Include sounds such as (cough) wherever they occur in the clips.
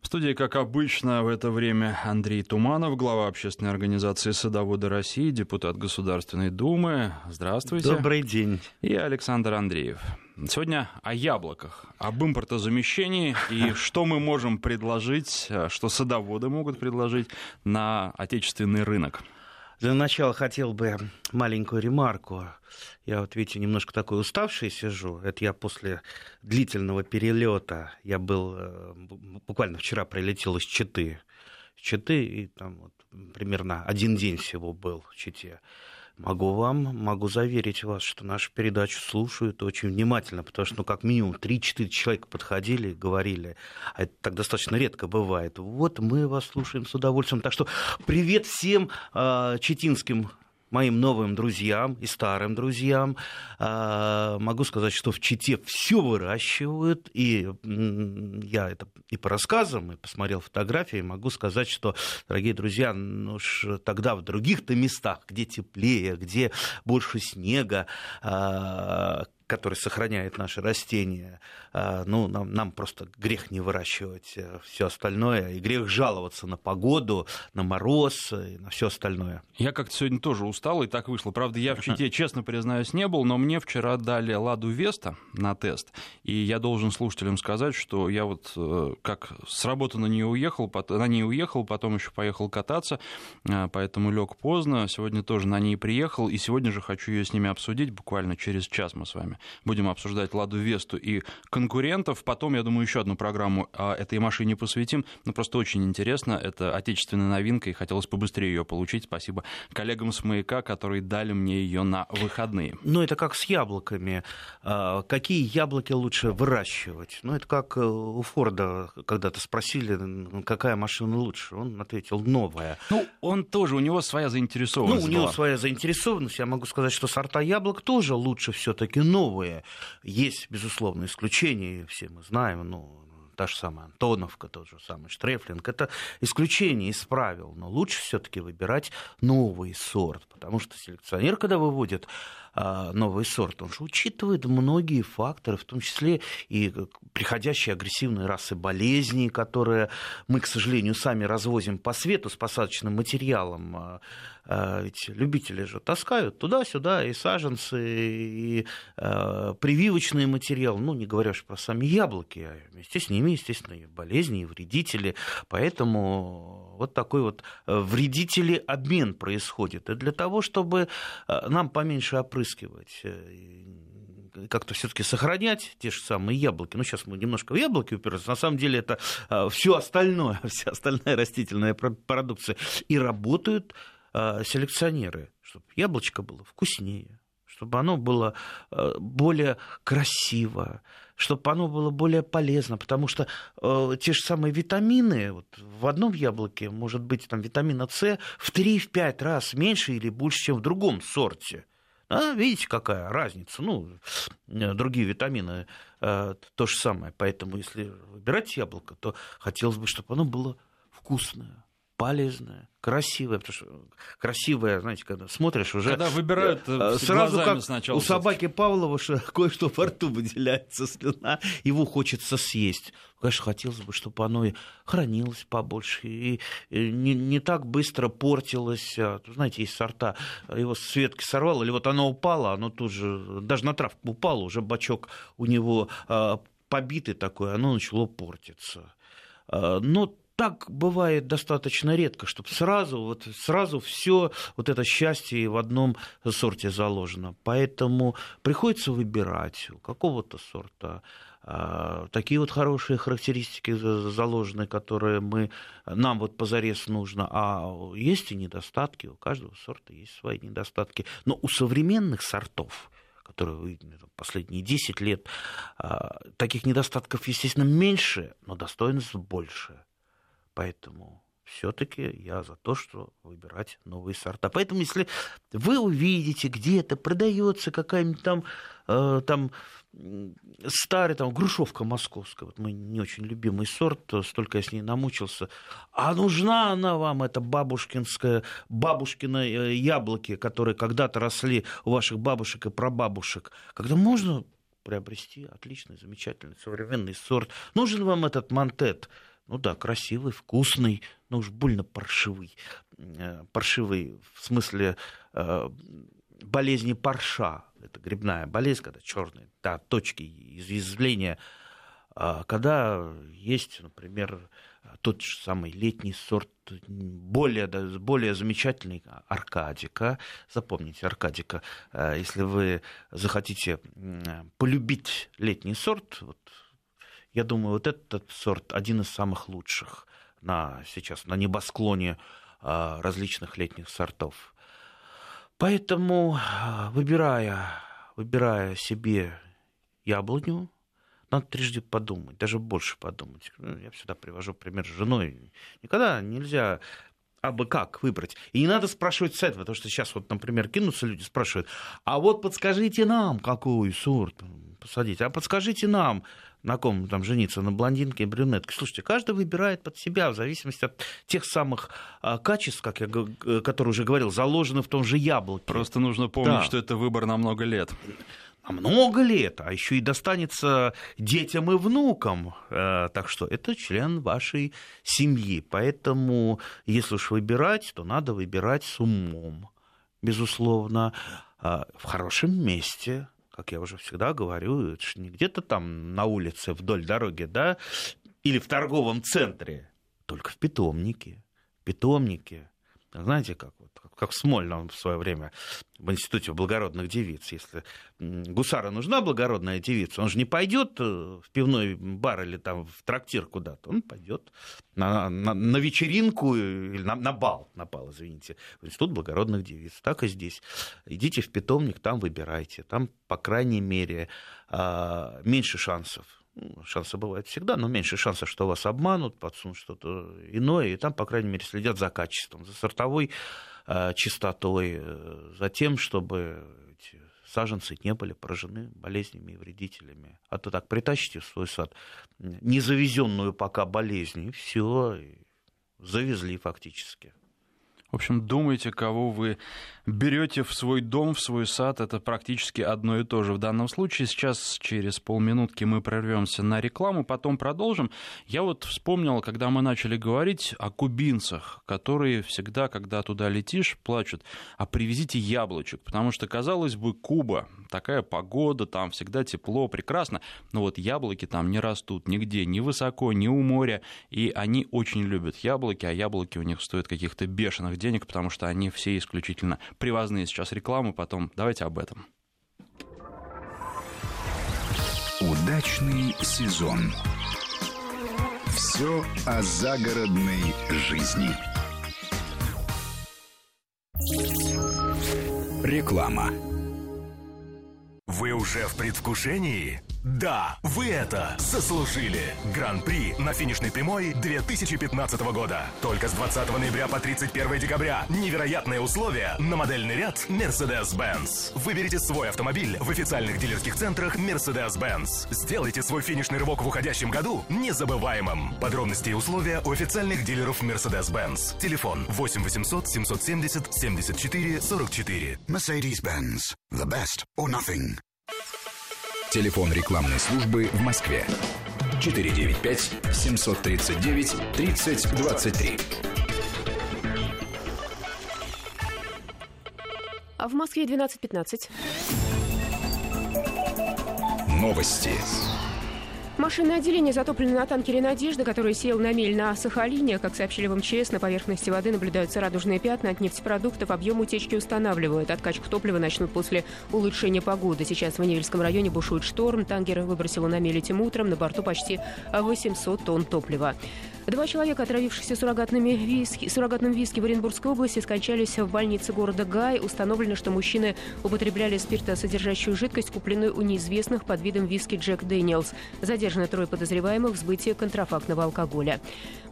В студии, как обычно, в это время Андрей Туманов, глава общественной организации «Садоводы России», депутат Государственной Думы. Здравствуйте. Добрый день. И Александр Андреев. Сегодня о яблоках, об импортозамещении и (laughs) что мы можем предложить, что садоводы могут предложить на отечественный рынок. Для начала хотел бы маленькую ремарку. Я вот, видите, немножко такой уставший сижу. Это я после длительного перелета. Я был э, буквально вчера прилетел из Читы. Читы, и там вот примерно один день всего был в Чите. Могу вам, могу заверить вас, что нашу передачу слушают очень внимательно, потому что, ну, как минимум, 3-4 человека подходили говорили, а это так достаточно редко бывает, вот мы вас слушаем с удовольствием. Так что привет всем э, читинским моим новым друзьям и старым друзьям. А, могу сказать, что в Чите все выращивают, и я это и по рассказам, и посмотрел фотографии, могу сказать, что, дорогие друзья, ну уж тогда в других-то местах, где теплее, где больше снега, а, который сохраняет наши растения. А, ну, нам, нам просто грех не выращивать э, все остальное, и грех жаловаться на погоду, на мороз и на все остальное. Я как-то сегодня тоже устал, и так вышло. Правда, я в (laughs) Чите, честно признаюсь, не был, но мне вчера дали Ладу Веста на тест, и я должен слушателям сказать, что я вот э, как с работы на нее уехал, на ней уехал, потом еще поехал кататься, э, поэтому лег поздно, сегодня тоже на ней приехал, и сегодня же хочу ее с ними обсудить, буквально через час мы с вами будем обсуждать Ладу Весту и конкурентов. Потом, я думаю, еще одну программу этой машине посвятим. Ну, просто очень интересно. Это отечественная новинка, и хотелось побыстрее ее получить. Спасибо коллегам с «Маяка», которые дали мне ее на выходные. Ну, это как с яблоками. А, какие яблоки лучше выращивать? Ну, это как э, у Форда когда-то спросили, какая машина лучше. Он ответил, новая. Ну, он тоже, у него своя заинтересованность Ну, у него была. своя заинтересованность. Я могу сказать, что сорта яблок тоже лучше все таки новые новые. Есть, безусловно, исключения, все мы знаем, ну, та же самая Антоновка, тот же самый Штрефлинг. Это исключение из правил, но лучше все-таки выбирать новый сорт, потому что селекционер, когда выводит новый сорт, он же учитывает многие факторы, в том числе и приходящие агрессивные расы болезней, которые мы, к сожалению, сами развозим по свету с посадочным материалом. А, а, ведь любители же таскают туда-сюда и саженцы, и прививочный материал, ну, не говоря уж про сами яблоки, а вместе с ними, естественно, и болезни, и вредители. Поэтому вот такой вот вредители обмен происходит. И для того, чтобы нам поменьше опрыскивать э, как-то все-таки сохранять те же самые яблоки. Ну, сейчас мы немножко в яблоки уперлись. На самом деле это все остальное, (laughs) вся остальная растительная продукция. И работают селекционеры, чтобы яблочко было вкуснее, чтобы оно было более красиво, чтобы оно было более полезно, потому что э, те же самые витамины, вот в одном яблоке может быть там витамина С в 3-5 раз меньше или больше, чем в другом сорте. А, видите, какая разница? Ну, э, другие витамины э, то же самое. Поэтому, если выбирать яблоко, то хотелось бы, чтобы оно было вкусное полезная, красивая, потому что красивая, знаете, когда смотришь уже... Когда выбирают э, э, сразу как сначала. У собаки Павлова что (laughs) кое-что во рту выделяется слюна, его хочется съесть. Конечно, хотелось бы, чтобы оно и хранилось побольше, и не, не так быстро портилось. А, знаете, есть сорта, его с ветки сорвало, или вот оно упало, оно тут же, даже на травку упало, уже бачок у него а, побитый такой, оно начало портиться. А, но так бывает достаточно редко, чтобы сразу, вот, сразу все вот это счастье в одном сорте заложено. Поэтому приходится выбирать у какого-то сорта а, такие вот хорошие характеристики заложены, которые мы, нам вот позарез нужно, а есть и недостатки, у каждого сорта есть свои недостатки. Но у современных сортов, которые выявлены последние 10 лет, а, таких недостатков, естественно, меньше, но достоинств больше. Поэтому все-таки я за то, что выбирать новые сорта. Поэтому, если вы увидите, где-то продается какая-нибудь там, э, там старый там грушевка московская, вот мой не очень любимый сорт, столько я с ней намучился. А нужна она вам, эта бабушкинская, бабушкины э, яблоки, которые когда-то росли у ваших бабушек и прабабушек, когда можно приобрести отличный, замечательный современный сорт. Нужен вам этот мантет – ну да, красивый, вкусный, но уж больно паршивый. Э, паршивый в смысле э, болезни парша. Это грибная болезнь, когда черные да, точки изъязвления. А когда есть, например, тот же самый летний сорт, более, более замечательный аркадика. Запомните, аркадика, э, если вы захотите полюбить летний сорт, вот, я думаю, вот этот сорт один из самых лучших на, сейчас на небосклоне а, различных летних сортов. Поэтому, выбирая, выбирая себе яблоню, надо трижды подумать, даже больше подумать. Ну, я всегда привожу пример с женой. Никогда нельзя а бы как выбрать. И не надо спрашивать с этого, потому что сейчас вот, например, кинутся люди, спрашивают, а вот подскажите нам, какой сорт посадить, а подскажите нам, на ком там жениться, на блондинке и брюнетке. Слушайте, каждый выбирает под себя в зависимости от тех самых а, качеств, как я который уже говорил, заложены в том же яблоке. Просто нужно помнить, да. что это выбор на много лет. А много лет, а еще и достанется детям и внукам. Э, так что это член вашей семьи. Поэтому, если уж выбирать, то надо выбирать с умом, безусловно, а, в хорошем месте, как я уже всегда говорю, это же не где-то там на улице вдоль дороги, да, или в торговом центре, только в питомнике. Питомнике. Знаете, как вот, как в Смольном в свое время в Институте благородных девиц. Если гусара нужна благородная девица, он же не пойдет э, в пивной бар или там в трактир куда-то, он пойдет на, на, на вечеринку или на, на бал, на бал, извините, в Институт благородных девиц. Так и здесь. Идите в питомник, там выбирайте. Там, по крайней мере, а, меньше шансов шансы бывают всегда, но меньше шансов, что вас обманут, подсунут что-то иное, и там, по крайней мере, следят за качеством, за сортовой э, чистотой, э, за тем, чтобы эти саженцы не были поражены болезнями и вредителями. А то так притащите в свой сад незавезенную пока болезнь, и все, завезли фактически. В общем, думайте, кого вы берете в свой дом, в свой сад. Это практически одно и то же в данном случае. Сейчас через полминутки мы прервемся на рекламу, потом продолжим. Я вот вспомнил, когда мы начали говорить о кубинцах, которые всегда, когда туда летишь, плачут, а привезите яблочек, потому что, казалось бы, Куба, такая погода, там всегда тепло, прекрасно, но вот яблоки там не растут нигде, ни высоко, ни у моря, и они очень любят яблоки, а яблоки у них стоят каких-то бешеных денег, потому что они все исключительно привозные сейчас рекламы, потом давайте об этом. Удачный сезон. Все о загородной жизни. Реклама. Вы уже в предвкушении? Да, вы это заслужили. Гран-при на финишной прямой 2015 года. Только с 20 ноября по 31 декабря. Невероятные условия на модельный ряд Mercedes-Benz. Выберите свой автомобиль в официальных дилерских центрах Mercedes-Benz. Сделайте свой финишный рывок в уходящем году незабываемым. Подробности и условия у официальных дилеров Mercedes-Benz. Телефон 8 800 770 74 44. Mercedes-Benz. The best or nothing. Телефон рекламной службы в Москве. 495-739-3023. А в Москве 12.15. Новости. Машинное отделение затоплено на танкере «Надежда», который сел на мель на Сахалине. Как сообщили в МЧС, на поверхности воды наблюдаются радужные пятна от нефтепродуктов. Объем утечки устанавливают. Откачку топлива начнут после улучшения погоды. Сейчас в Невельском районе бушует шторм. Танкер выбросил на мель этим утром. На борту почти 800 тонн топлива. Два человека, отравившихся суррогатными виски, суррогатным виски в Оренбургской области, скончались в больнице города Гай. Установлено, что мужчины употребляли спиртосодержащую жидкость, купленную у неизвестных под видом виски Джек Дэниелс. Задержаны трое подозреваемых в сбытии контрафактного алкоголя.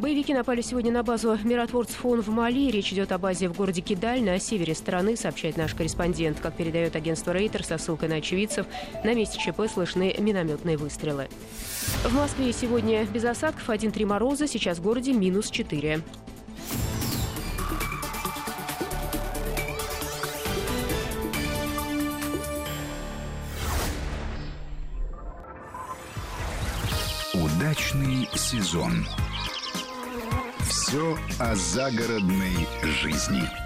Боевики напали сегодня на базу миротворцев ООН в Мали. Речь идет о базе в городе Кидаль на севере страны, сообщает наш корреспондент. Как передает агентство Рейтер со ссылкой на очевидцев, на месте ЧП слышны минометные выстрелы. В Москве сегодня без осадков 1-3 мороза, сейчас в городе минус 4. Удачный сезон. Все о загородной жизни.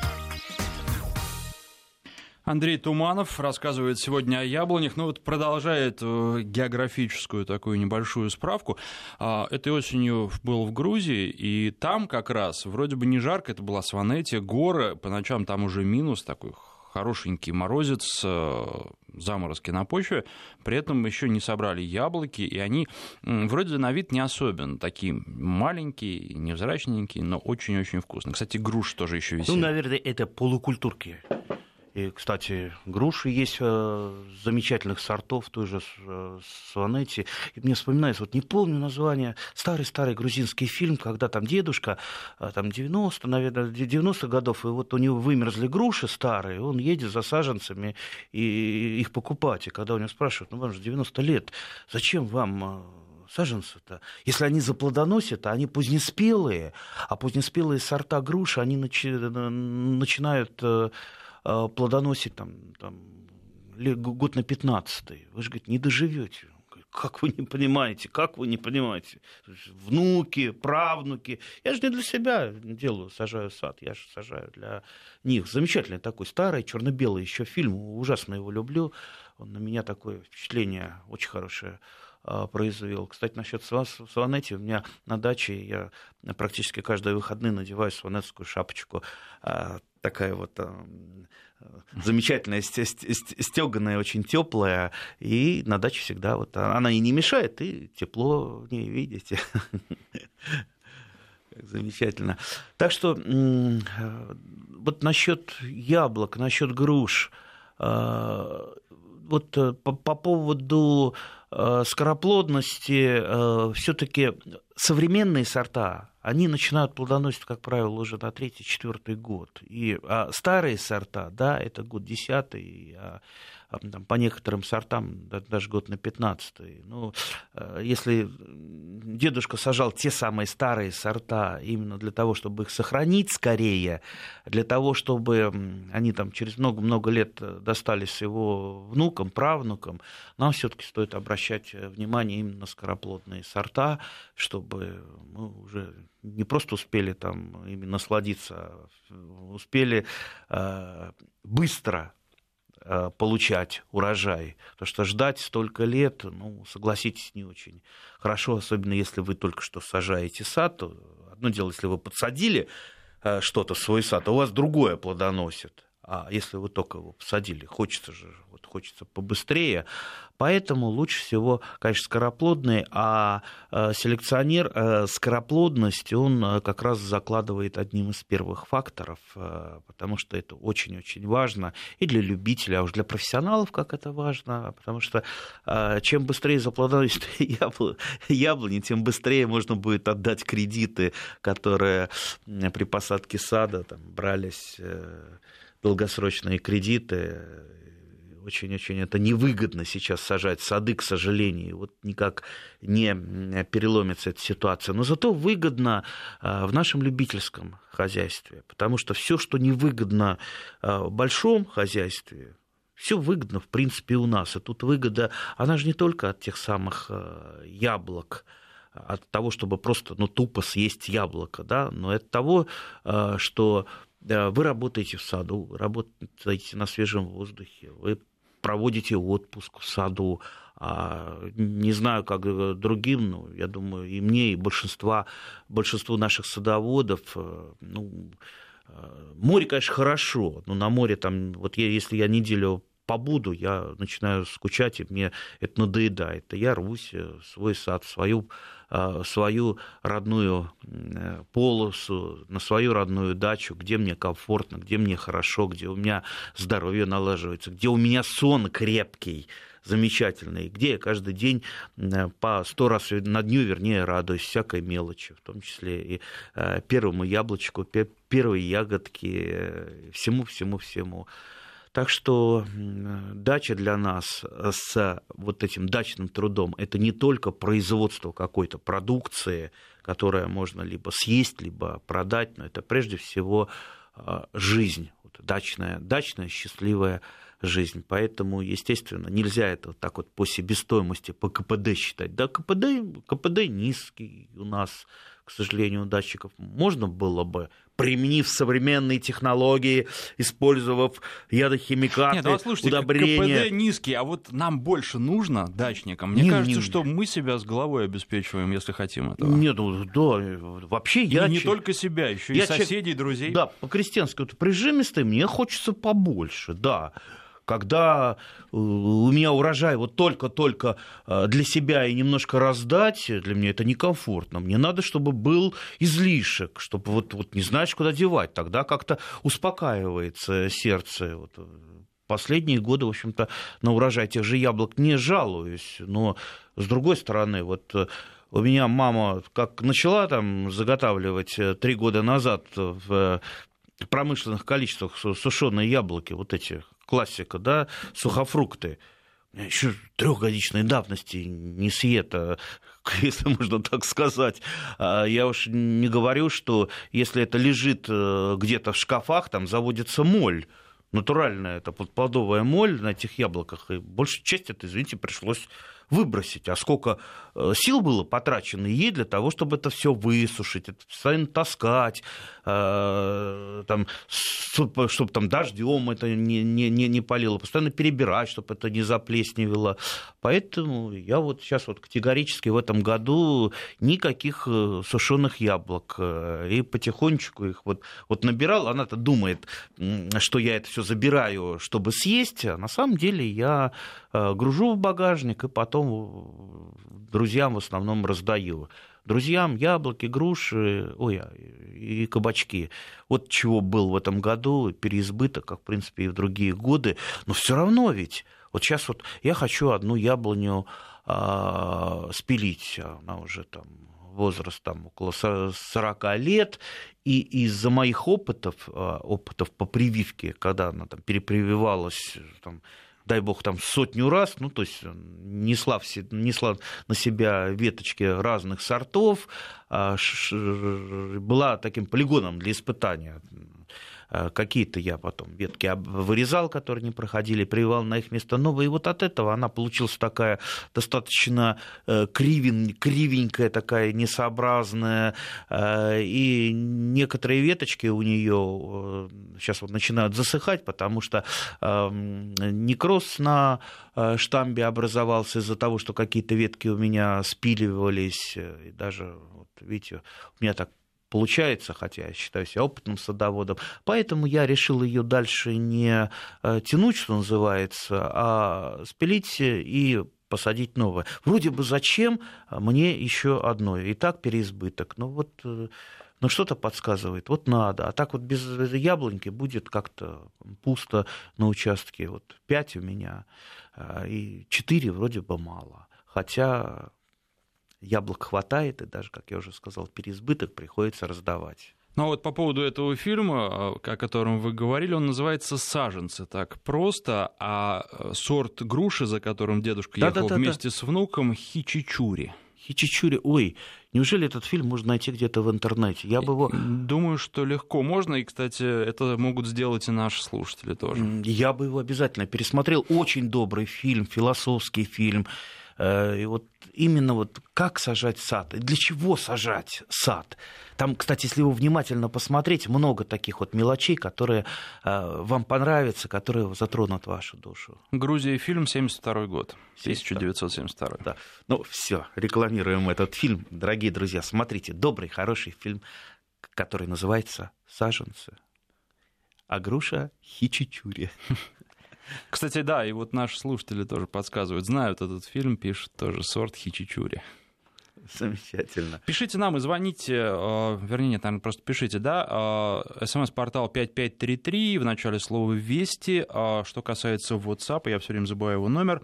Андрей Туманов рассказывает сегодня о яблонях. Ну вот продолжает э, географическую такую небольшую справку. А, этой осенью был в Грузии, и там как раз вроде бы не жарко, это была Сванетия, горы, по ночам там уже минус такой хорошенький морозец, э, заморозки на почве, при этом еще не собрали яблоки, и они вроде на вид не особенно такие маленькие, невзрачненькие, но очень-очень вкусные. Кстати, груши тоже еще висят. Ну, наверное, это полукультурки. И, кстати, груши есть э, замечательных сортов, той же э. И мне вспоминается, вот не помню название, старый-старый грузинский фильм, когда там дедушка, э, там 90, наверное, 90-х годов, и вот у него вымерзли груши старые, он едет за саженцами и их покупать. И когда у него спрашивают, ну вам же 90 лет, зачем вам саженцы-то, если они заплодоносят, а они позднеспелые, а позднеспелые сорта груши, они начи- начинают Э, плодоносит там, там, год на 15 Вы же, говорите, не доживете. Как вы не понимаете, как вы не понимаете? Внуки, правнуки. Я же не для себя делаю, сажаю сад, я же сажаю для них. Замечательный такой старый, черно-белый еще фильм, ужасно его люблю. Он на меня такое впечатление очень хорошее произвел. Кстати, насчет Сванетти, у меня на даче я практически каждые выходные надеваю сванетскую шапочку. А, такая вот а, замечательная, стеганая, очень теплая, и на даче всегда вот она и не мешает, и тепло в ней, видите. (laughs) Замечательно. Так что вот насчет яблок, насчет груш, вот э, по, по поводу скороплодности э, все-таки современные сорта, они начинают плодоносить, как правило, уже на третий-четвертый год. И а старые сорта, да, это год десятый, а, там, по некоторым сортам даже год на 15 Ну, э, если дедушка сажал те самые старые сорта именно для того, чтобы их сохранить скорее, для того, чтобы они там через много-много лет э, достались его внукам, правнукам, нам все-таки стоит обращать э, внимание именно на скороплодные сорта, чтобы мы уже не просто успели там именно насладиться, а успели быстро получать урожай. Потому что ждать столько лет, ну, согласитесь, не очень хорошо, особенно если вы только что сажаете сад. Одно дело, если вы подсадили э, что-то в свой сад, а у вас другое плодоносит. А если вы только его посадили, хочется же, вот хочется побыстрее, Поэтому лучше всего, конечно, скороплодный, а э, селекционер э, скороплодность, он э, как раз закладывает одним из первых факторов, потому что это очень-очень важно и для любителей, а уж для профессионалов как это важно, потому что чем быстрее заплодоносит (laughs) яблони, тем быстрее можно будет отдать кредиты, которые при посадке сада там, брались долгосрочные кредиты, очень-очень это невыгодно сейчас сажать сады, к сожалению. Вот никак не переломится эта ситуация. Но зато выгодно а, в нашем любительском хозяйстве, потому что все, что невыгодно а, в большом хозяйстве, все выгодно, в принципе, у нас. И тут выгода, она же не только от тех самых а, яблок, от того, чтобы просто ну, тупо съесть яблоко, да, но от того, что вы работаете в саду, работаете на свежем воздухе, вы проводите отпуск в саду. А, не знаю, как другим, но я думаю, и мне, и большинства, большинству наших садоводов, э, ну, э, море, конечно, хорошо, но на море там, вот я, если я неделю побуду, я начинаю скучать, и мне это надоедает. И я рвусь в свой сад, в свою, в свою родную э, полосу, на свою родную дачу, где мне комфортно, где мне хорошо, где у меня здоровье налаживается, где у меня сон крепкий, замечательный, где я каждый день э, по сто раз на дню, вернее, радуюсь всякой мелочи, в том числе и э, первому яблочку, первой ягодке, всему-всему-всему. Так что дача для нас с вот этим дачным трудом это не только производство какой-то продукции, которая можно либо съесть, либо продать, но это прежде всего а, жизнь, вот дачная, дачная счастливая жизнь. Поэтому, естественно, нельзя это вот так вот по себестоимости, по КПД считать. Да, КПД, КПД низкий у нас, к сожалению, датчиков можно было бы применив современные технологии, использовав ядохимикаты, Нет, ну, слушайте, удобрения. КПД низкий, а вот нам больше нужно дачникам. Мне не, кажется, не, что мы себя с головой обеспечиваем, если хотим этого. Нет, ну да, вообще и я... не только себя, еще и соседей, друзей. Да, по-крестьянски, вот прижимистый мне хочется побольше, да когда э, у меня урожай вот только-только э, для себя и немножко раздать, для меня это некомфортно. Мне надо, чтобы был излишек, чтобы вот, вот не знаешь, куда девать. Тогда как-то успокаивается сердце. Вот. Э, последние годы, в общем-то, на урожай тех же яблок не жалуюсь. Но, с другой стороны, вот у меня мама как начала там заготавливать три года назад в промышленных количествах сушеные яблоки, вот эти классика, да, сухофрукты. Еще трехгодичной давности не съета, (laughs) если можно так сказать. А я уж не говорю, что если это лежит э, где-то в шкафах, там заводится моль натуральная, это плодовая моль на этих яблоках, и большую часть это, извините, пришлось выбросить. А сколько сил было потрачено ей для того, чтобы это все высушить, это постоянно таскать, э, там, чтобы там дождем это не, не, не, не полило, постоянно перебирать, чтобы это не заплесневело. Поэтому я вот сейчас вот категорически в этом году никаких э, сушеных яблок. И потихонечку их вот, вот набирал. Она-то думает, что я это все забираю, чтобы съесть, а на самом деле я гружу в багажник и потом потом друзьям в основном раздаю. Друзьям яблоки, груши, ой, и кабачки. Вот чего был в этом году, переизбыток, как, в принципе, и в другие годы. Но все равно ведь, вот сейчас вот я хочу одну яблоню а, спилить, она уже там возраст там около 40 лет, и из-за моих опытов, а, опытов по прививке, когда она там перепрививалась там, дай бог, там сотню раз, ну, то есть несла, все, несла на себя веточки разных сортов, а, была таким полигоном для испытания. Э, какие-то я потом ветки вырезал, которые не проходили, прививал на их место новые. И вот от этого она получилась такая достаточно э, кривен, кривенькая, такая несообразная. Э, и некоторые веточки у нее сейчас вот начинают засыхать, потому что эм, некроз на штамбе образовался из-за того, что какие-то ветки у меня спиливались. И даже, вот, видите, у меня так получается, хотя я считаю себя опытным садоводом. Поэтому я решил ее дальше не э, тянуть, что называется, а спилить и посадить новое. Вроде бы зачем мне еще одно? И так переизбыток. Но вот э, но что-то подсказывает, вот надо. А так вот без яблоньки будет как-то пусто на участке. Вот пять у меня, э, и четыре вроде бы мало. Хотя яблок хватает, и даже, как я уже сказал, переизбыток приходится раздавать. Ну а вот по поводу этого фильма, о котором вы говорили, он называется «Саженцы». Так просто, а э, сорт груши, за которым дедушка ехал да, да, вместе да. с внуком, хичичури. Хичичури, ой, неужели этот фильм можно найти где-то в интернете? Я бы его... Думаю, что легко можно, и, кстати, это могут сделать и наши слушатели тоже. Я бы его обязательно пересмотрел. Очень добрый фильм, философский фильм. Э, и вот именно вот как сажать сад, и для чего сажать сад. Там, кстати, если его внимательно посмотреть, много таких вот мелочей, которые э, вам понравятся, которые затронут вашу душу. Грузия фильм 72 год, 1972. Да. Ну все, рекламируем этот фильм. Дорогие друзья, смотрите, добрый, хороший фильм, который называется «Саженцы». А груша хичичури. Кстати, да, и вот наши слушатели тоже подсказывают, знают этот фильм, пишут тоже сорт хичичури. Замечательно. Пишите нам и звоните, э, вернее, нет, наверное, просто пишите, да, э, смс-портал 5533, в начале слова «Вести», э, что касается WhatsApp, я все время забываю его номер,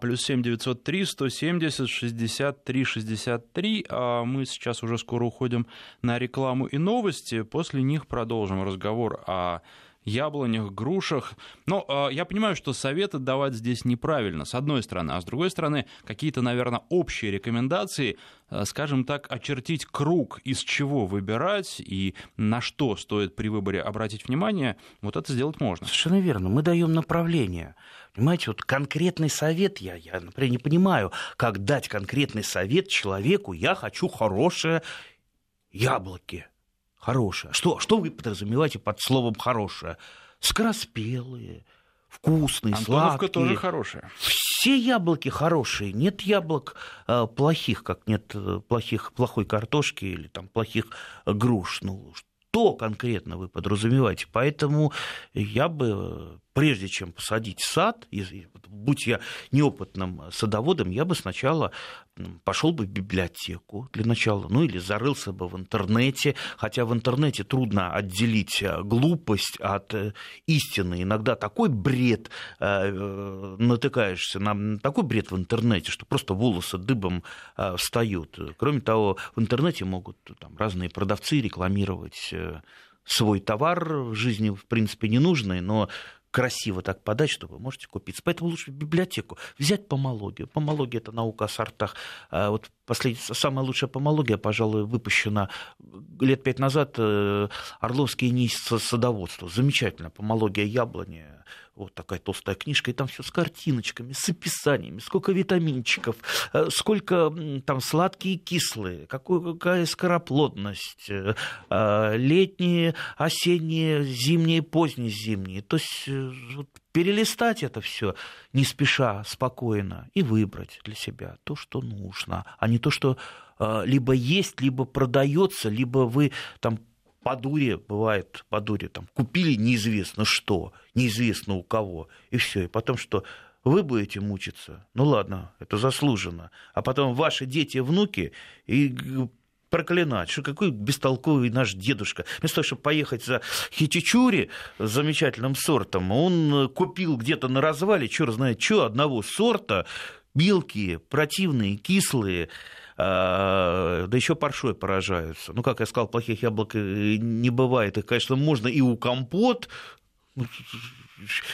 плюс 7903 170 63 63, мы сейчас уже скоро уходим на рекламу и новости, после них продолжим разговор о яблонях, грушах. Но э, я понимаю, что советы давать здесь неправильно, с одной стороны, а с другой стороны, какие-то, наверное, общие рекомендации, э, скажем так, очертить круг, из чего выбирать и на что стоит при выборе обратить внимание, вот это сделать можно. Совершенно верно. Мы даем направление. Понимаете, вот конкретный совет, я, я, например, не понимаю, как дать конкретный совет человеку, я хочу хорошее яблоки хорошие. Что, что вы подразумеваете под словом хорошее? Скороспелые, вкусные, Антоновка сладкие. тоже хорошая. Все яблоки хорошие. Нет яблок э, плохих, как нет э, плохих, плохой картошки или там плохих груш. Ну, что конкретно вы подразумеваете? Поэтому я бы э, прежде чем посадить сад, будь я неопытным садоводом, я бы сначала пошел бы в библиотеку для начала, ну или зарылся бы в интернете, хотя в интернете трудно отделить э, глупость от э, истины. Иногда такой бред э, натыкаешься на такой бред в интернете, что просто волосы дыбом встают. Кроме того, в интернете могут там, разные продавцы рекламировать свой товар в жизни, в принципе, ненужный, но красиво так подать, что вы можете купить. Поэтому лучше в библиотеку взять помологию. Помология – это наука о сортах. А вот послед... самая лучшая помология, пожалуй, выпущена лет пять назад э, Орловский НИИ садоводства. Замечательно. Помология яблони вот такая толстая книжка, и там все с картиночками, с описаниями, сколько витаминчиков, э, сколько там сладкие и кислые, какой, какая скороплодность, э, а, летние, осенние, зимние, поздние зимние. То есть э, вот, перелистать это все не спеша, спокойно и выбрать для себя то, что нужно, а не то, что либо есть, либо продается, либо вы там по дуре, бывает, по дуре, там, купили неизвестно что, неизвестно у кого, и все, и потом что, вы будете мучиться, ну ладно, это заслуженно, а потом ваши дети, внуки, и проклинать, что какой бестолковый наш дедушка. Вместо того, чтобы поехать за хичичури с замечательным сортом, он купил где-то на развале, черт знает что, одного сорта, мелкие, противные, кислые, да еще паршой поражаются. Ну, как я сказал, плохих яблок не бывает. Их, конечно, можно и у компот,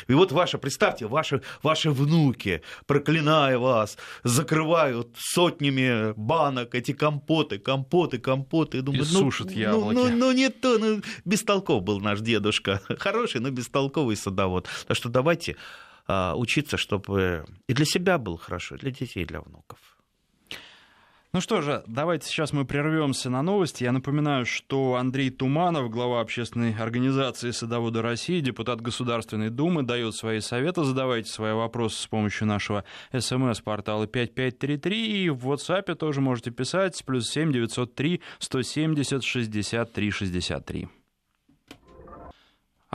и вот ваши, представьте, ваши, ваши внуки, проклиная вас, закрывают сотнями банок эти компоты, компоты, компоты. Думаю, и ну, сушат ну, яблоки. Ну, ну, ну, не то, ну, бестолков был наш дедушка. (laughs) Хороший, но бестолковый садовод. Так что давайте а, учиться, чтобы и для себя было хорошо, и для детей, и для внуков. Ну что же, давайте сейчас мы прервемся на новости. Я напоминаю, что Андрей Туманов, глава общественной организации «Садоводы России», депутат Государственной Думы, дает свои советы. Задавайте свои вопросы с помощью нашего смс-портала 5533. И в WhatsApp тоже можете писать плюс 7 903 170 63 63.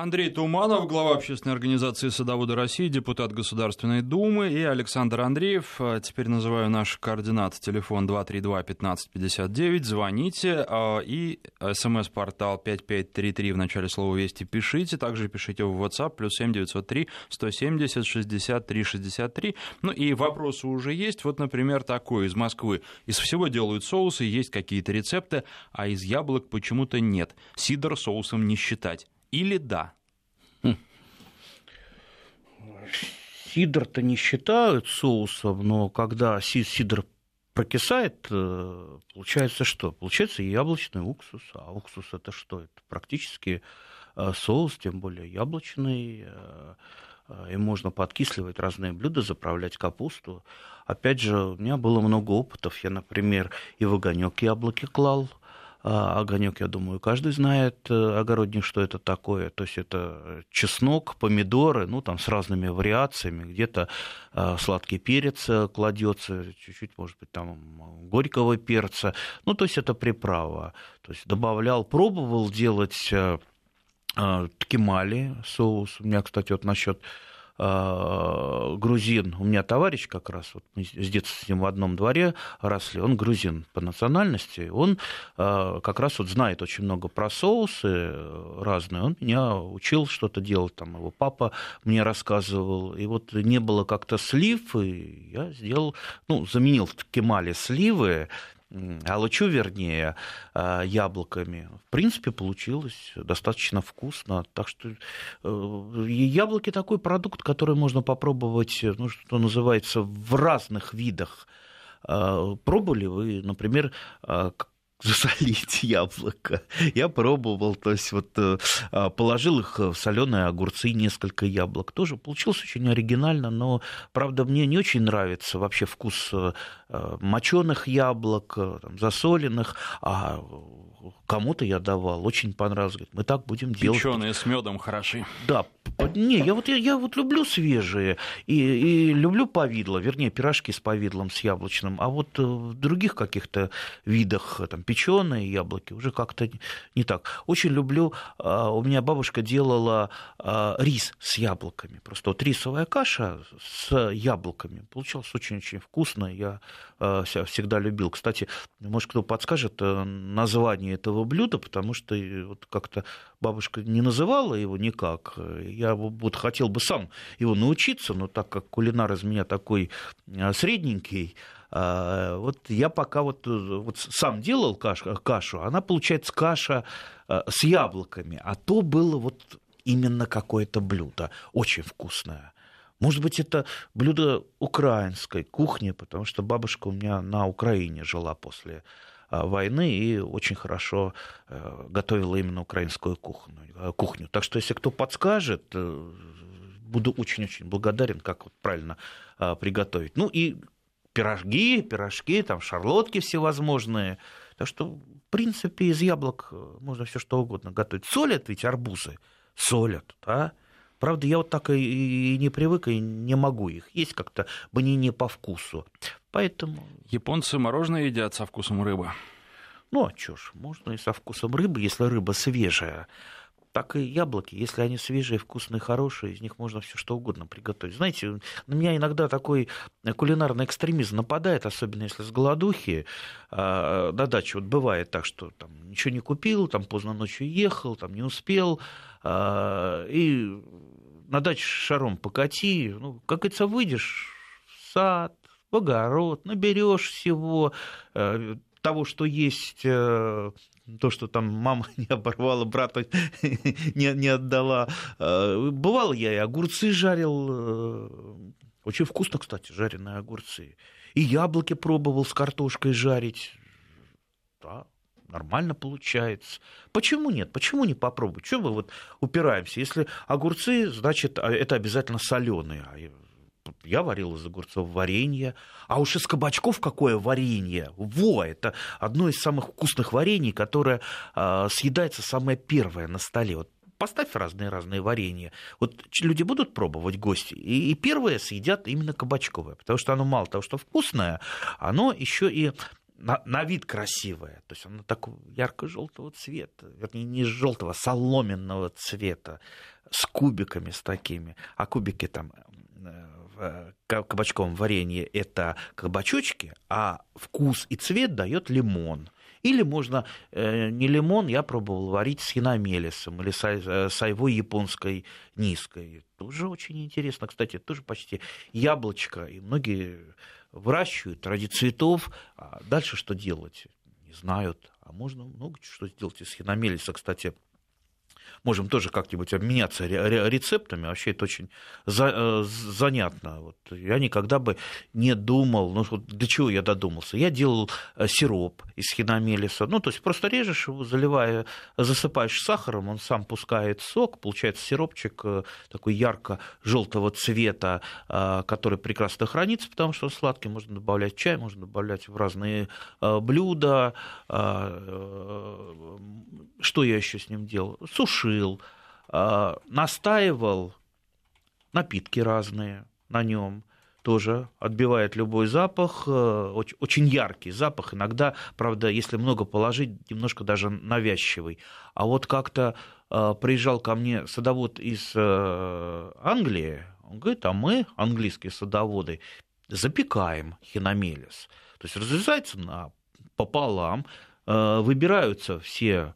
Андрей Туманов, глава общественной организации «Садоводы России», депутат Государственной Думы, и Александр Андреев. А, теперь называю наш координат. Телефон 232-1559. Звоните. А, и смс-портал 5533 в начале слова «Вести» пишите. Также пишите в WhatsApp плюс 7903 170 63 63. Ну и вопросы уже есть. Вот, например, такой из Москвы. Из всего делают соусы, есть какие-то рецепты, а из яблок почему-то нет. Сидор соусом не считать. Или да? Сидр-то не считают соусом, но когда сидр прокисает, э, получается что? Получается яблочный уксус. А уксус это что? Это практически э, соус, тем более яблочный. Э, и можно подкисливать разные блюда, заправлять капусту. Опять же, у меня было много опытов. Я, например, и в огонек яблоки клал – огонек, я думаю, каждый знает, э, огородник, что это такое. То есть это чеснок, помидоры, ну там с разными вариациями. Где-то а, сладкий перец э, кладется, чуть-чуть, может быть, там горького перца. Ну, то есть это приправа. То есть добавлял, пробовал делать э, а, ткемали соус. У меня, кстати, вот насчет а, грузин, у меня товарищ как раз, вот мы с детства с ним в одном дворе росли, он грузин по национальности, он а, как раз вот знает очень много про соусы разные, он меня учил что-то делать, там его папа мне рассказывал, и вот не было как-то слив, и я сделал, ну, заменил в кемале сливы, алычу, вернее, а, яблоками. В принципе, получилось достаточно вкусно. Так что э, яблоки такой продукт, который можно попробовать, ну, что называется, в разных видах. А, пробовали вы, например, а, засолить (laughs) яблоко. Я пробовал, то есть вот э, а, положил их в соленые огурцы, несколько яблок. Тоже получилось очень оригинально, но, правда, мне не очень нравится вообще вкус э, моченых яблок, э, там, засоленных, а кому-то я давал, очень понравилось. Говорит, мы так будем делать. Печеные с медом хороши. Да, не, я вот, я, я вот люблю свежие и, и люблю повидло, вернее, пирожки с повидлом, с яблочным, а вот э, в других каких-то видах, там, печеные яблоки уже как-то не так. Очень люблю, а, у меня бабушка делала а, рис с яблоками, просто вот рисовая каша с яблоками, получалось очень-очень вкусно, я а, всегда любил. Кстати, может, кто подскажет э, название этого блюда, потому что э, вот как-то бабушка не называла его никак, я вот хотел бы сам его научиться, но так как кулинар из меня такой а, средненький, вот я пока вот, вот сам делал кашу, она получается каша а, с яблоками, а то было вот именно какое-то блюдо, очень вкусное. Может быть, это блюдо украинской кухни, потому что бабушка у меня на Украине жила после а, войны и очень хорошо э, готовила именно украинскую кухню. Э, кухню. Так что, если кто подскажет, э, буду очень-очень благодарен, как вот правильно а, приготовить. Ну и пирожги, пирожки, там шарлотки всевозможные. Так что, в принципе, из яблок можно все что угодно готовить. Солят ведь арбузы, солят, да? Правда, я вот так и не привык, и не могу их есть как-то, мне не по вкусу. Поэтому... Японцы мороженое едят со вкусом рыбы. Ну, а чё ж, можно и со вкусом рыбы, если рыба свежая. Так и яблоки, если они свежие, вкусные, хорошие, из них можно все что угодно приготовить. Знаете, на меня иногда такой кулинарный экстремизм нападает, особенно если с голодухи. А, на даче вот бывает так, что там ничего не купил, там поздно ночью ехал, там не успел, а, и на даче шаром покати, ну, как говорится, выйдешь в сад, в огород, наберешь всего э, того, что есть, э, то, что там мама (laughs) не оборвала, брата (laughs) не, не отдала. Э, бывало, я и огурцы жарил. Очень вкусно, кстати, жареные огурцы. И яблоки пробовал с картошкой жарить. Да, нормально получается. Почему нет? Почему не попробовать? Чего мы вот упираемся? Если огурцы, значит, а, это обязательно соленые. Я варил из огурцов варенье. А уж из кабачков какое варенье? Во, это одно из самых вкусных варений, которое э, съедается самое первое на столе. Вот поставь разные-разные варенья. Вот люди будут пробовать гости, и, и первые съедят именно кабачковое, потому что оно мало того, что вкусное, оно еще и на, на вид красивое. То есть оно такого ярко-желтого цвета, вернее, не желтого, а соломенного цвета, с кубиками с такими. А кубики там э, в кабачковом варенье это кабачочки, а вкус и цвет дает лимон. Или можно э, не лимон, я пробовал варить с хиномелисом или с айвой японской низкой. Тоже очень интересно. Кстати, тоже почти яблочко. И многие выращивают ради цветов, а дальше что делать? Не знают. А можно много что сделать из хиномелиса, кстати, можем тоже как-нибудь обменяться рецептами. Вообще это очень за, э, занятно. Вот я никогда бы не думал, ну вот для чего я додумался. Я делал э, сироп из хиномелиса. Ну, то есть просто режешь его, заливая, засыпаешь сахаром, он сам пускает сок, получается сиропчик э, такой ярко-желтого цвета, который прекрасно хранится, потому что сладкий, можно добавлять в чай, можно добавлять в разные блюда. Что я еще с ним делал? Суши сушил, а, настаивал напитки разные на нем тоже отбивает любой запах, э, очень яркий запах, иногда, правда, если много положить, немножко даже навязчивый. А вот как-то э, приезжал ко мне садовод из э, Англии, он говорит, а мы, английские садоводы, запекаем хиномелис. То есть разрезается пополам, выбираются все э,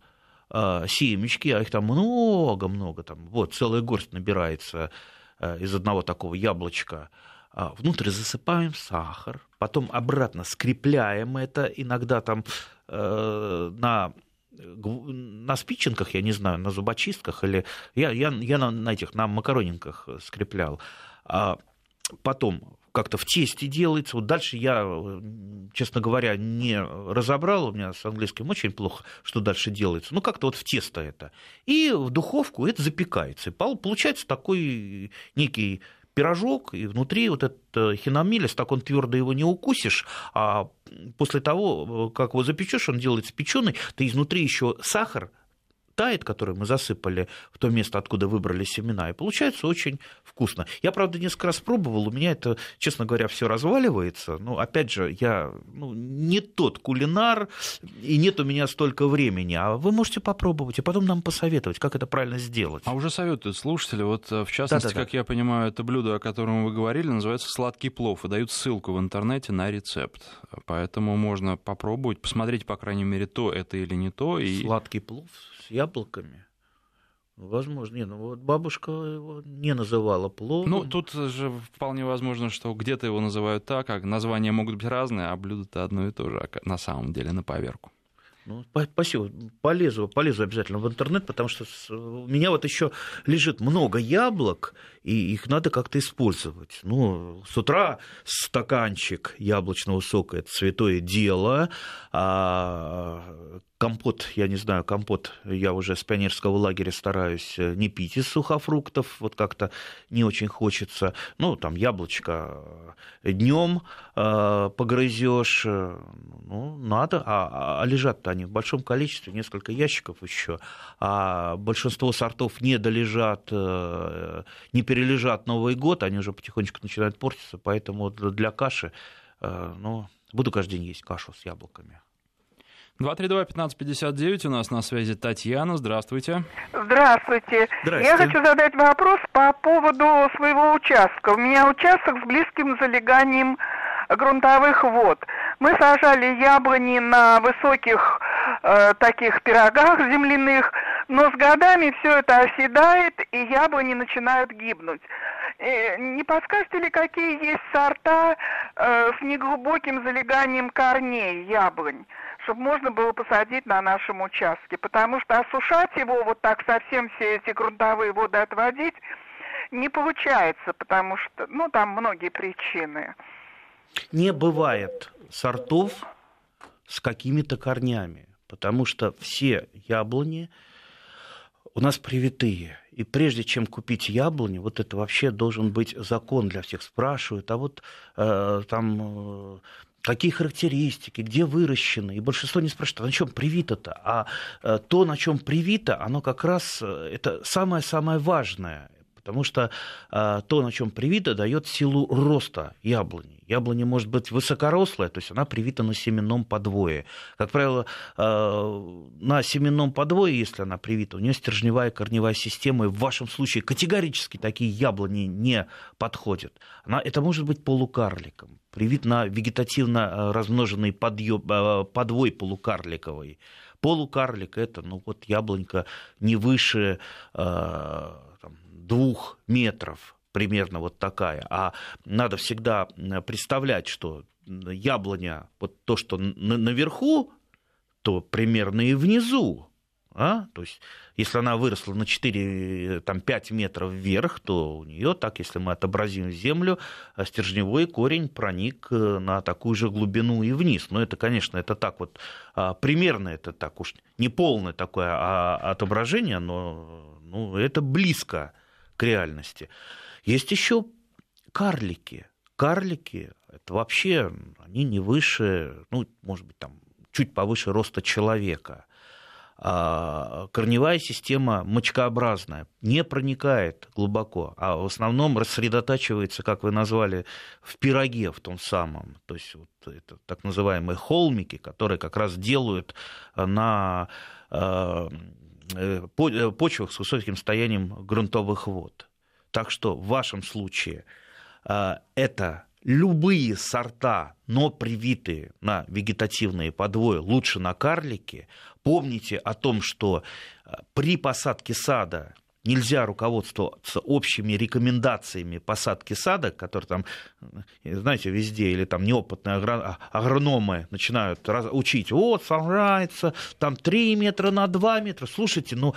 семечки, а их там много-много, там, вот, целая горсть набирается э, из одного такого яблочка. А внутрь засыпаем сахар, потом обратно скрепляем это, иногда там э, на на спиченках, я не знаю, на зубочистках или я, я, я на, на этих, на макаронинках скреплял. А потом как-то в тесте делается. Вот дальше я, честно говоря, не разобрал, у меня с английским очень плохо, что дальше делается. Ну, как-то вот в тесто это. И в духовку это запекается. И получается такой некий пирожок, и внутри вот этот хиномелис, так он твердо его не укусишь, а после того, как его запечешь, он делается печеный, ты изнутри еще сахар тает, который мы засыпали в то место, откуда выбрали семена, и получается очень вкусно. Я, правда, несколько раз пробовал, у меня это, честно говоря, все разваливается. Но, опять же, я ну, не тот кулинар, и нет у меня столько времени. А вы можете попробовать, и потом нам посоветовать, как это правильно сделать. А уже советуют слушатели. Вот, э, в частности, Да-да-да. как я понимаю, это блюдо, о котором вы говорили, называется сладкий плов, и дают ссылку в интернете на рецепт. Поэтому можно попробовать, посмотреть, по крайней мере, то это или не то. И... Сладкий плов с яблоками. Возможно, не, ну вот бабушка его не называла пловом. Ну, тут же вполне возможно, что где-то его называют так, как названия могут быть разные, а блюдо-то одно и то же, а на самом деле, на поверку. Ну, спасибо. Полезу, полезу обязательно в интернет, потому что у меня вот еще лежит много яблок, и их надо как-то использовать. Ну, с утра стаканчик яблочного сока – это святое дело, а компот, я не знаю, компот я уже с пионерского лагеря стараюсь э, не пить из сухофруктов, вот как-то не очень хочется. Ну, там яблочко э, днем э, погрызешь, э, ну, надо, а, а лежат-то они в большом количестве, несколько ящиков еще, а большинство сортов не долежат, э, не перележат Новый год, они уже потихонечку начинают портиться, поэтому для каши, э, ну, буду каждый день есть кашу с яблоками. 232-1559, у нас на связи Татьяна, здравствуйте. Здравствуйте. Здравствуйте. Я хочу задать вопрос по поводу своего участка. У меня участок с близким залеганием грунтовых вод. Мы сажали яблони на высоких э, таких пирогах земляных, но с годами все это оседает, и яблони начинают гибнуть. Э, не подскажете ли, какие есть сорта э, с неглубоким залеганием корней яблонь? Чтобы можно было посадить на нашем участке. Потому что осушать его, вот так совсем все эти грунтовые воды отводить, не получается, потому что, ну, там многие причины. Не бывает сортов с какими-то корнями, потому что все яблони у нас привитые. И прежде чем купить яблони, вот это вообще должен быть закон для всех. Спрашивают, а вот э, там э, какие характеристики, где выращены. И большинство не спрашивает, а на чем привито-то? А э, то, на чем привито, оно как раз э, это самое-самое важное. Потому что э, то, на чем привито, дает силу роста яблони. Яблоня может быть высокорослая, то есть она привита на семенном подвое. Как правило, э, на семенном подвое, если она привита, у нее стержневая корневая система, и в вашем случае категорически такие яблони не подходят. Она, это может быть полукарликом, привит на вегетативно э, размноженный подъем, э, подвой полукарликовый. Полукарлик это, ну вот яблонька не выше двух метров, примерно вот такая. А надо всегда представлять, что яблоня, вот то, что наверху, то примерно и внизу. А? То есть, если она выросла на 4-5 метров вверх, то у нее, так, если мы отобразим землю, стержневой корень проник э, на такую же глубину и вниз. Но это, конечно, это так вот, а, примерно это так уж не полное такое а, отображение, но ну, это близко к реальности. Есть еще карлики. Карлики это вообще они не выше, ну, может быть, там чуть повыше роста человека. А корневая система мочкообразная, не проникает глубоко, а в основном рассредотачивается, как вы назвали, в пироге в том самом. То есть вот это так называемые холмики, которые как раз делают на э, почвах с высоким состоянием грунтовых вод. Так что в вашем случае э, это любые сорта, но привитые на вегетативные подвои, лучше на карлике. Помните о том, что при посадке сада нельзя руководствоваться общими рекомендациями посадки сада, которые там, знаете, везде, или там неопытные а, агрономы начинают учить, вот, сажается там 3 метра на 2 метра. Слушайте, ну,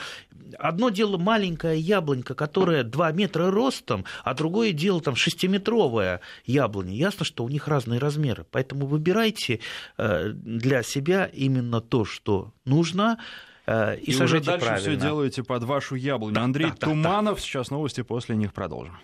одно дело маленькая яблонька, которая 2 метра ростом, а другое дело там 6-метровая яблоня. Ясно, что у них разные размеры, поэтому выбирайте э, для себя именно то, что нужно, Э, и, и уже дальше правильно. все делаете под вашу яблоню. Да, Андрей да, Туманов, да, да. сейчас новости, после них продолжим.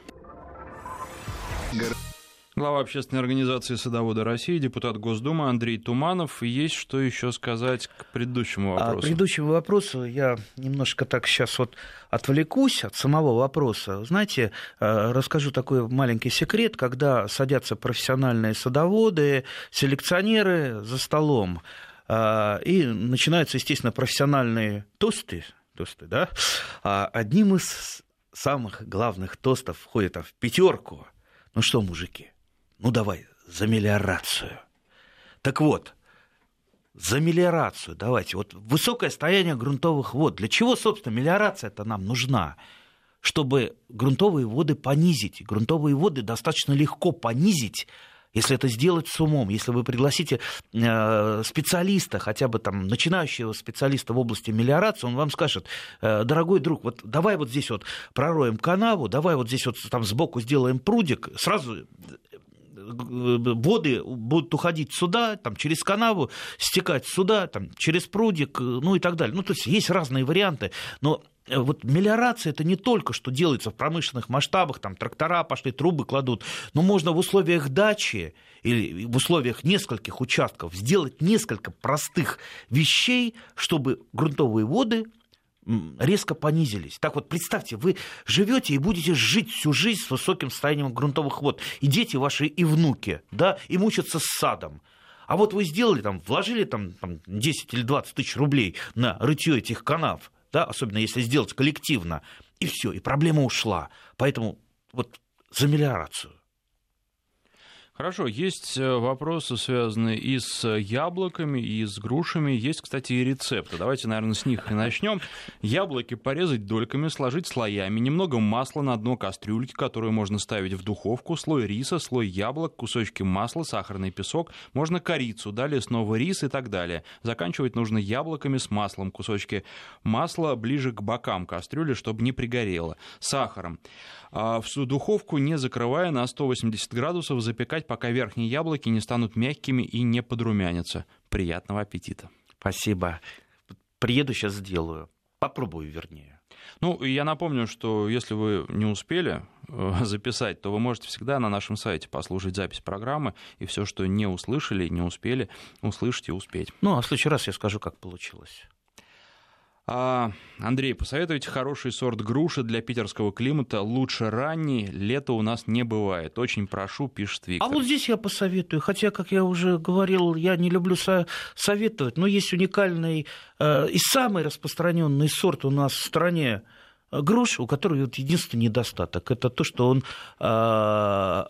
Глава общественной организации «Садоводы России», депутат Госдумы Андрей Туманов. Есть что еще сказать к предыдущему а, вопросу? А, предыдущему вопросу я немножко так сейчас вот отвлекусь от самого вопроса. Знаете, э, расскажу такой маленький секрет. Когда садятся профессиональные садоводы, селекционеры за столом, э, и начинаются, естественно, профессиональные тосты, тосты да? А одним из самых главных тостов входит в пятерку. Ну что, мужики, ну давай, за мелиорацию. Так вот, за мелиорацию давайте. Вот высокое состояние грунтовых вод. Для чего, собственно, мелиорация-то нам нужна? Чтобы грунтовые воды понизить. Грунтовые воды достаточно легко понизить, если это сделать с умом, если вы пригласите э, специалиста, хотя бы там начинающего специалиста в области мелиорации, он вам скажет, э, дорогой друг, вот давай вот здесь вот пророем канаву, давай вот здесь вот там сбоку сделаем прудик, сразу воды будут уходить сюда, там, через канаву, стекать сюда, там, через прудик, ну и так далее. Ну, то есть есть разные варианты, но э, вот мелиорация это не только что делается в промышленных масштабах, там трактора пошли, трубы кладут, но можно в условиях дачи или в условиях нескольких участков сделать несколько простых вещей, чтобы грунтовые воды резко понизились. Так вот, представьте, вы живете и будете жить всю жизнь с высоким состоянием грунтовых вод. И дети ваши, и внуки, да, и мучатся с садом. А вот вы сделали, там, вложили там, там 10 или 20 тысяч рублей на рытье этих канав, да, особенно если сделать коллективно, и все, и проблема ушла. Поэтому вот за мелиорацию. Хорошо, есть э, вопросы, связанные и с яблоками, и с грушами. Есть, кстати, и рецепты. Давайте, наверное, с них и начнем. Яблоки порезать дольками, сложить слоями, немного масла на дно кастрюльки, которую можно ставить в духовку, слой риса, слой яблок, кусочки масла, сахарный песок, можно корицу, далее снова рис и так далее. Заканчивать нужно яблоками с маслом, кусочки масла ближе к бокам кастрюли, чтобы не пригорело, сахаром. А в духовку, не закрывая, на 180 градусов запекать, пока верхние яблоки не станут мягкими и не подрумянятся. Приятного аппетита. Спасибо. Приеду, сейчас сделаю. Попробую, вернее. Ну, я напомню, что если вы не успели э, (laughs) записать, то вы можете всегда на нашем сайте послушать запись программы, и все, что не услышали, не успели, услышать и успеть. Ну, а в следующий раз я скажу, как получилось. А, Андрей, посоветуйте хороший сорт груши для питерского климата. Лучше ранний, лето у нас не бывает. Очень прошу, пишет Виктор. А вот здесь я посоветую. Хотя, как я уже говорил, я не люблю со- советовать, но есть уникальный э, и самый распространенный сорт у нас в стране э, груш, у которой вот единственный недостаток. Это то, что он э,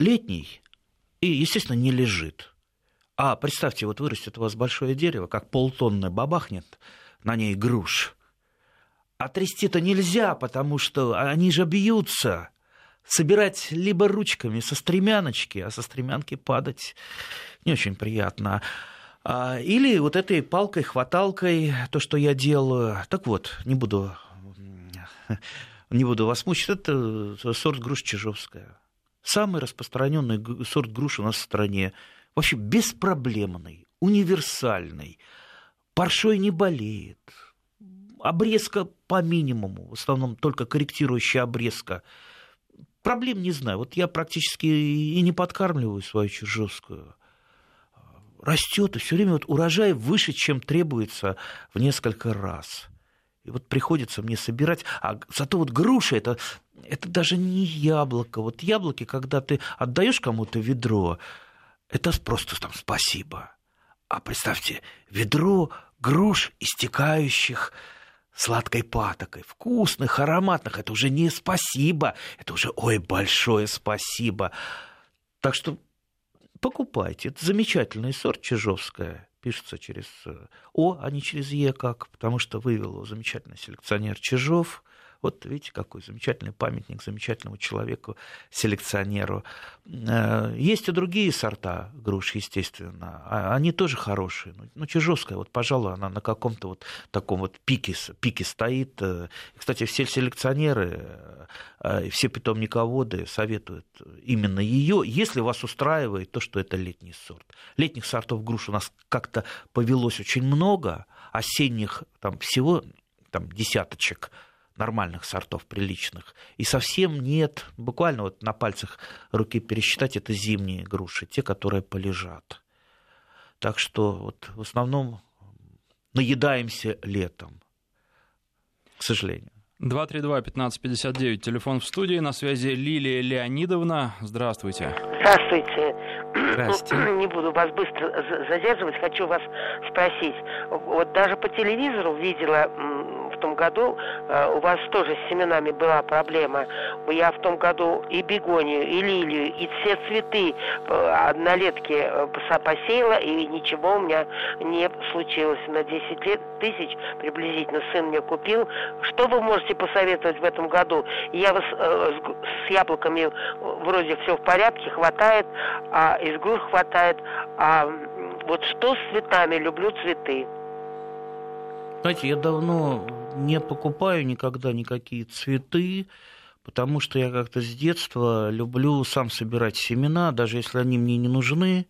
летний и, естественно, не лежит. А представьте, вот вырастет у вас большое дерево, как полтонны бабахнет – на ней груш. А трясти-то нельзя, потому что они же бьются. Собирать либо ручками со стремяночки, а со стремянки падать не очень приятно. А, или вот этой палкой-хваталкой, то, что я делаю. Так вот, не буду, не буду вас мучить, это сорт груш чижовская. Самый распространенный сорт груш у нас в стране. Вообще беспроблемный, универсальный – Паршой не болеет. Обрезка по минимуму, в основном только корректирующая обрезка. Проблем не знаю. Вот я практически и не подкармливаю свою чужовскую. Растет, и все время вот урожай выше, чем требуется в несколько раз. И вот приходится мне собирать. А зато вот груша это, это даже не яблоко. Вот яблоки, когда ты отдаешь кому-то ведро, это просто там спасибо. А представьте, ведро груш, истекающих сладкой патокой, вкусных, ароматных. Это уже не спасибо, это уже ой, большое спасибо. Так что покупайте. Это замечательный сорт Чижовская. Пишется через О, а не через Е как, потому что вывел его замечательный селекционер Чижов – вот видите, какой замечательный памятник замечательному человеку, селекционеру. Э, есть и другие сорта груш, естественно. А они тоже хорошие. Ну, Чижовская, вот, пожалуй, она на каком-то вот таком вот пике, пике стоит. Э, кстати, все селекционеры, э, все питомниководы советуют именно ее, если вас устраивает то, что это летний сорт. Летних сортов груш у нас как-то повелось очень много, осенних там всего там, десяточек – нормальных сортов, приличных. И совсем нет, буквально вот на пальцах руки пересчитать, это зимние груши, те, которые полежат. Так что вот в основном наедаемся летом, к сожалению. 232-1559, телефон в студии, на связи Лилия Леонидовна. Здравствуйте. Здравствуйте. Здравствуйте. (clears throat) Не буду вас быстро задерживать, хочу вас спросить. Вот даже по телевизору видела в том году э, у вас тоже с семенами была проблема. Я в том году и бегонию, и лилию, и все цветы э, однолетки э, посеяла, и ничего у меня не случилось. На 10 лет, тысяч приблизительно сын мне купил. Что вы можете посоветовать в этом году? Я вас с яблоками вроде все в порядке, хватает, а из груш хватает. А вот что с цветами? Люблю цветы. Знаете, я давно не покупаю никогда никакие цветы, потому что я как-то с детства люблю сам собирать семена, даже если они мне не нужны,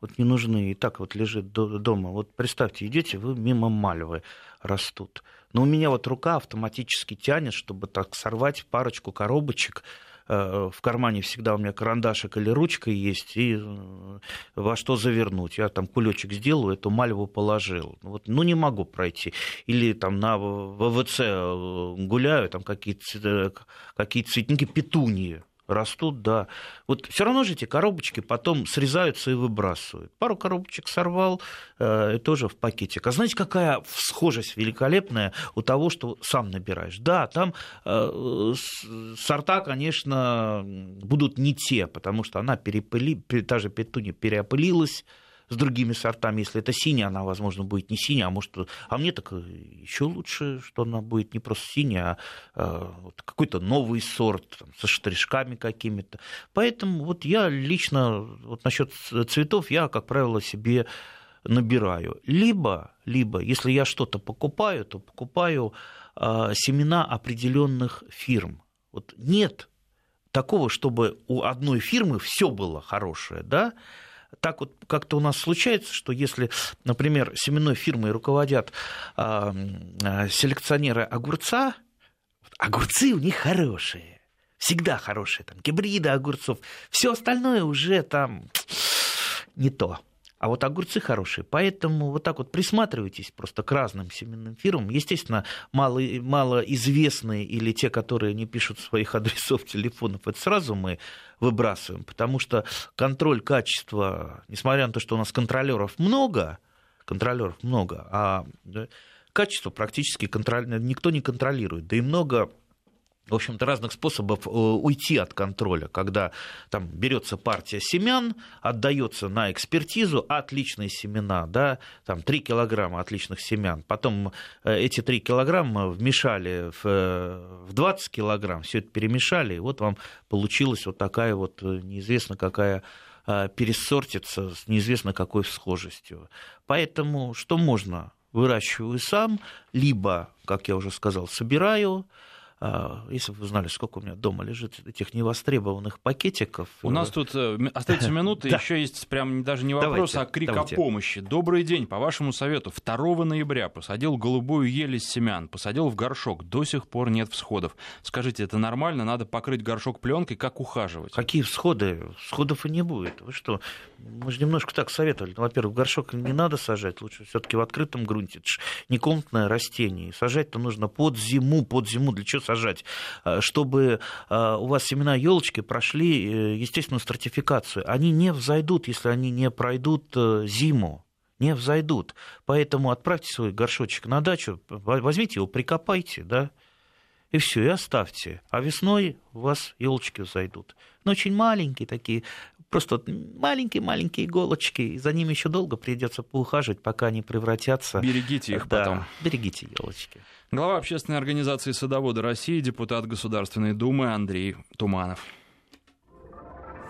вот не нужны, и так вот лежит дома. Вот представьте, идете, вы мимо мальвы растут. Но у меня вот рука автоматически тянет, чтобы так сорвать парочку коробочек в кармане всегда у меня карандашик или ручка есть, и э, во что завернуть. Я там кулечек сделаю, эту мальву положил. Вот, ну, не могу пройти. Или там на ВВЦ э, гуляю, там какие-то какие цветники, петунии растут, да. Вот все равно же эти коробочки потом срезаются и выбрасывают. Пару коробочек сорвал, э, тоже в пакетик. А знаете, какая схожесть великолепная у того, что сам набираешь? Да, там э, сорта, конечно, будут не те, потому что она перепыли, та же петуния переопылилась, с другими сортами. Если это синяя, она, возможно, будет не синяя, а может, а мне так еще лучше, что она будет не просто синяя, а, а вот какой-то новый сорт там, со штришками какими-то. Поэтому вот я лично вот насчет цветов я, как правило, себе набираю. Либо, либо, если я что-то покупаю, то покупаю э, семена определенных фирм. Вот нет такого, чтобы у одной фирмы все было хорошее, да, так вот как-то у нас случается, что если, например, семенной фирмой руководят э, селекционеры огурца, огурцы у них хорошие, всегда хорошие, там гибриды огурцов, все остальное уже там не то. А вот огурцы хорошие. Поэтому вот так вот присматривайтесь просто к разным семенным фирмам. Естественно, мало, малоизвестные или те, которые не пишут своих адресов (laughs) телефонов, это сразу мы выбрасываем, потому что контроль качества, несмотря на то, что у нас контролеров много, контролеров много, а качество практически контроль... никто не контролирует. Да и много в общем-то, разных способов э, уйти от контроля, когда там берется партия семян, отдается на экспертизу, отличные семена, да, там 3 килограмма отличных семян, потом э, эти 3 килограмма вмешали в 20 э, килограмм, все это перемешали, и вот вам получилась вот такая вот неизвестно какая пересортица с неизвестно какой схожестью. Поэтому что можно? Выращиваю сам, либо, как я уже сказал, собираю, если бы вы знали, сколько у меня дома лежит этих невостребованных пакетиков. У нас тут э, остается (laughs) минута, еще есть прям даже не вопрос, а крик о помощи. Добрый день, по вашему совету, 2 ноября посадил голубую ель из семян, посадил в горшок, до сих пор нет всходов. Скажите, это нормально? Надо покрыть горшок пленкой, как ухаживать? Какие всходы? Всходов и не будет. Вы что? Мы же немножко так советовали. Во-первых, горшок не надо сажать, лучше все-таки в открытом грунте. Это же не комнатное растение. Сажать-то нужно под зиму, под зиму. Для чего сажать? Сажать, э, чтобы э, у вас семена елочки прошли э, естественную стратификацию. Они не взойдут, если они не пройдут зиму не взойдут. Поэтому отправьте свой горшочек на дачу, возьмите его, прикопайте, да, и все, и оставьте. А весной у вас елочки взойдут. Но очень маленькие такие, просто маленькие-маленькие иголочки, и за ними еще долго придется поухаживать, пока они превратятся. Берегите их да, потом. Берегите елочки. Глава общественной организации «Садоводы России», депутат Государственной Думы Андрей Туманов.